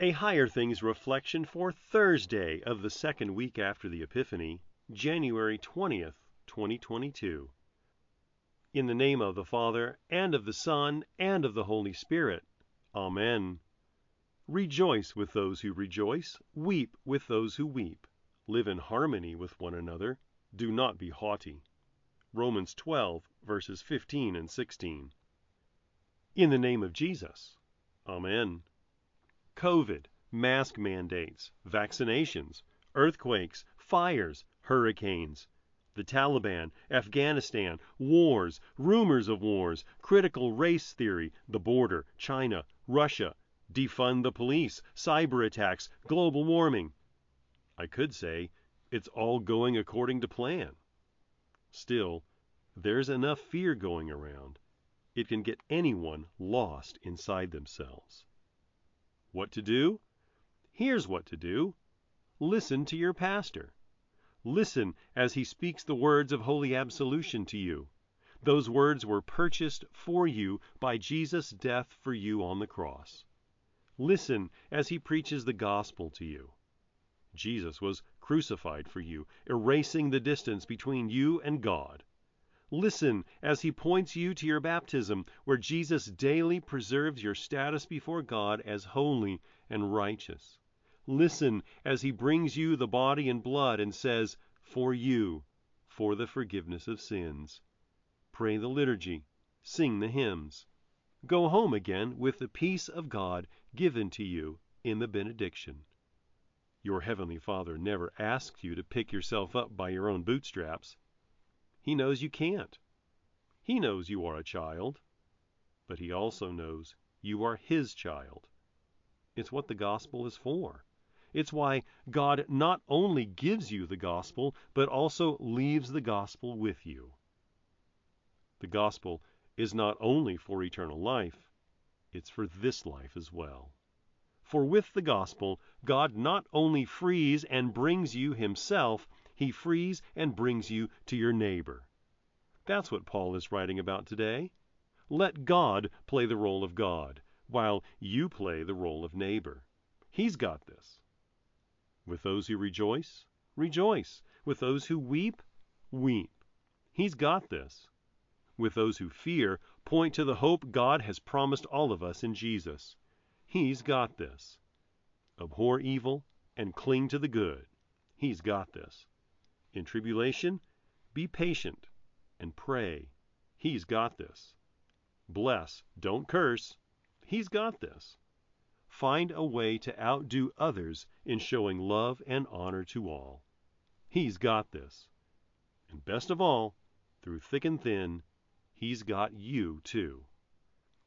A Higher Things reflection for Thursday of the second week after the Epiphany, January 20th, 2022. In the name of the Father, and of the Son, and of the Holy Spirit. Amen. Rejoice with those who rejoice, weep with those who weep. Live in harmony with one another. Do not be haughty. Romans 12, verses 15 and 16. In the name of Jesus. Amen. COVID, mask mandates, vaccinations, earthquakes, fires, hurricanes, the Taliban, Afghanistan, wars, rumors of wars, critical race theory, the border, China, Russia, defund the police, cyber attacks, global warming. I could say it's all going according to plan. Still, there's enough fear going around. It can get anyone lost inside themselves. What to do? Here's what to do listen to your pastor. Listen as he speaks the words of holy absolution to you. Those words were purchased for you by Jesus' death for you on the cross. Listen as he preaches the gospel to you. Jesus was crucified for you, erasing the distance between you and God. Listen as he points you to your baptism, where Jesus daily preserves your status before God as holy and righteous. Listen as he brings you the body and blood and says, For you, for the forgiveness of sins. Pray the liturgy, sing the hymns. Go home again with the peace of God given to you in the benediction. Your Heavenly Father never asks you to pick yourself up by your own bootstraps. He knows you can't. He knows you are a child, but he also knows you are his child. It's what the gospel is for. It's why God not only gives you the gospel, but also leaves the gospel with you. The gospel is not only for eternal life, it's for this life as well. For with the gospel, God not only frees and brings you himself, he frees and brings you to your neighbor. That's what Paul is writing about today. Let God play the role of God, while you play the role of neighbor. He's got this. With those who rejoice, rejoice. With those who weep, weep. He's got this. With those who fear, point to the hope God has promised all of us in Jesus. He's got this. Abhor evil and cling to the good. He's got this. In tribulation, be patient and pray. He's got this. Bless, don't curse. He's got this. Find a way to outdo others in showing love and honor to all. He's got this. And best of all, through thick and thin, He's got you too.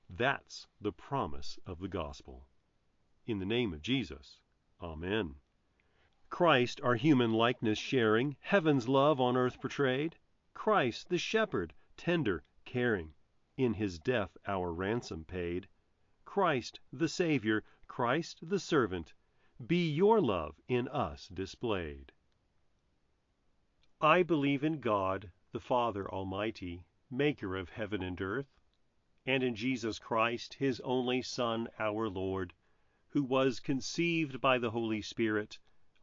That's the promise of the gospel. In the name of Jesus. Amen. Christ, our human likeness sharing, heaven's love on earth portrayed. Christ, the shepherd, tender, caring, in his death our ransom paid. Christ, the Savior, Christ, the servant, be your love in us displayed. I believe in God, the Father Almighty, maker of heaven and earth and in Jesus Christ, his only Son, our Lord, who was conceived by the Holy Spirit,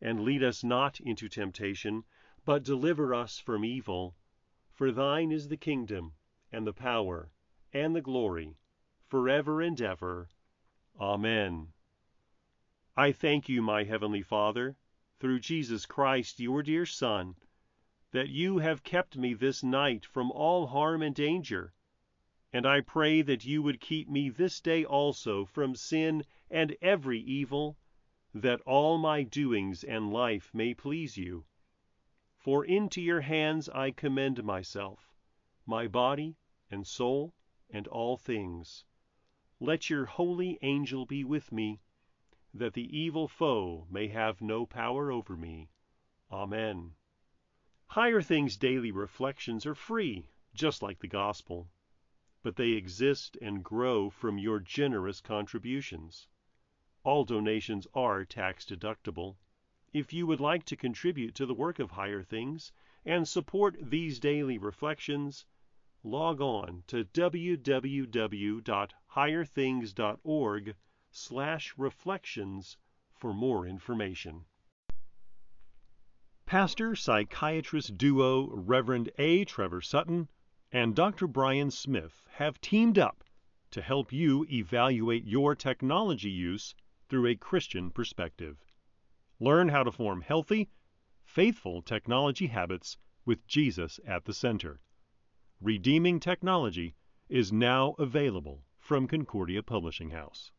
And lead us not into temptation, but deliver us from evil. For thine is the kingdom, and the power, and the glory, forever and ever. Amen. I thank you, my Heavenly Father, through Jesus Christ, your dear Son, that you have kept me this night from all harm and danger, and I pray that you would keep me this day also from sin and every evil, that all my doings and life may please you. For into your hands I commend myself, my body and soul and all things. Let your holy angel be with me, that the evil foe may have no power over me. Amen. Higher Things Daily Reflections are free, just like the Gospel, but they exist and grow from your generous contributions. All donations are tax deductible. If you would like to contribute to the work of Higher Things and support these daily reflections, log on to www.higherthings.org/reflections for more information. Pastor psychiatrist duo Reverend A. Trevor Sutton and Dr. Brian Smith have teamed up to help you evaluate your technology use through a Christian perspective. Learn how to form healthy, faithful technology habits with Jesus at the center. Redeeming Technology is now available from Concordia Publishing House.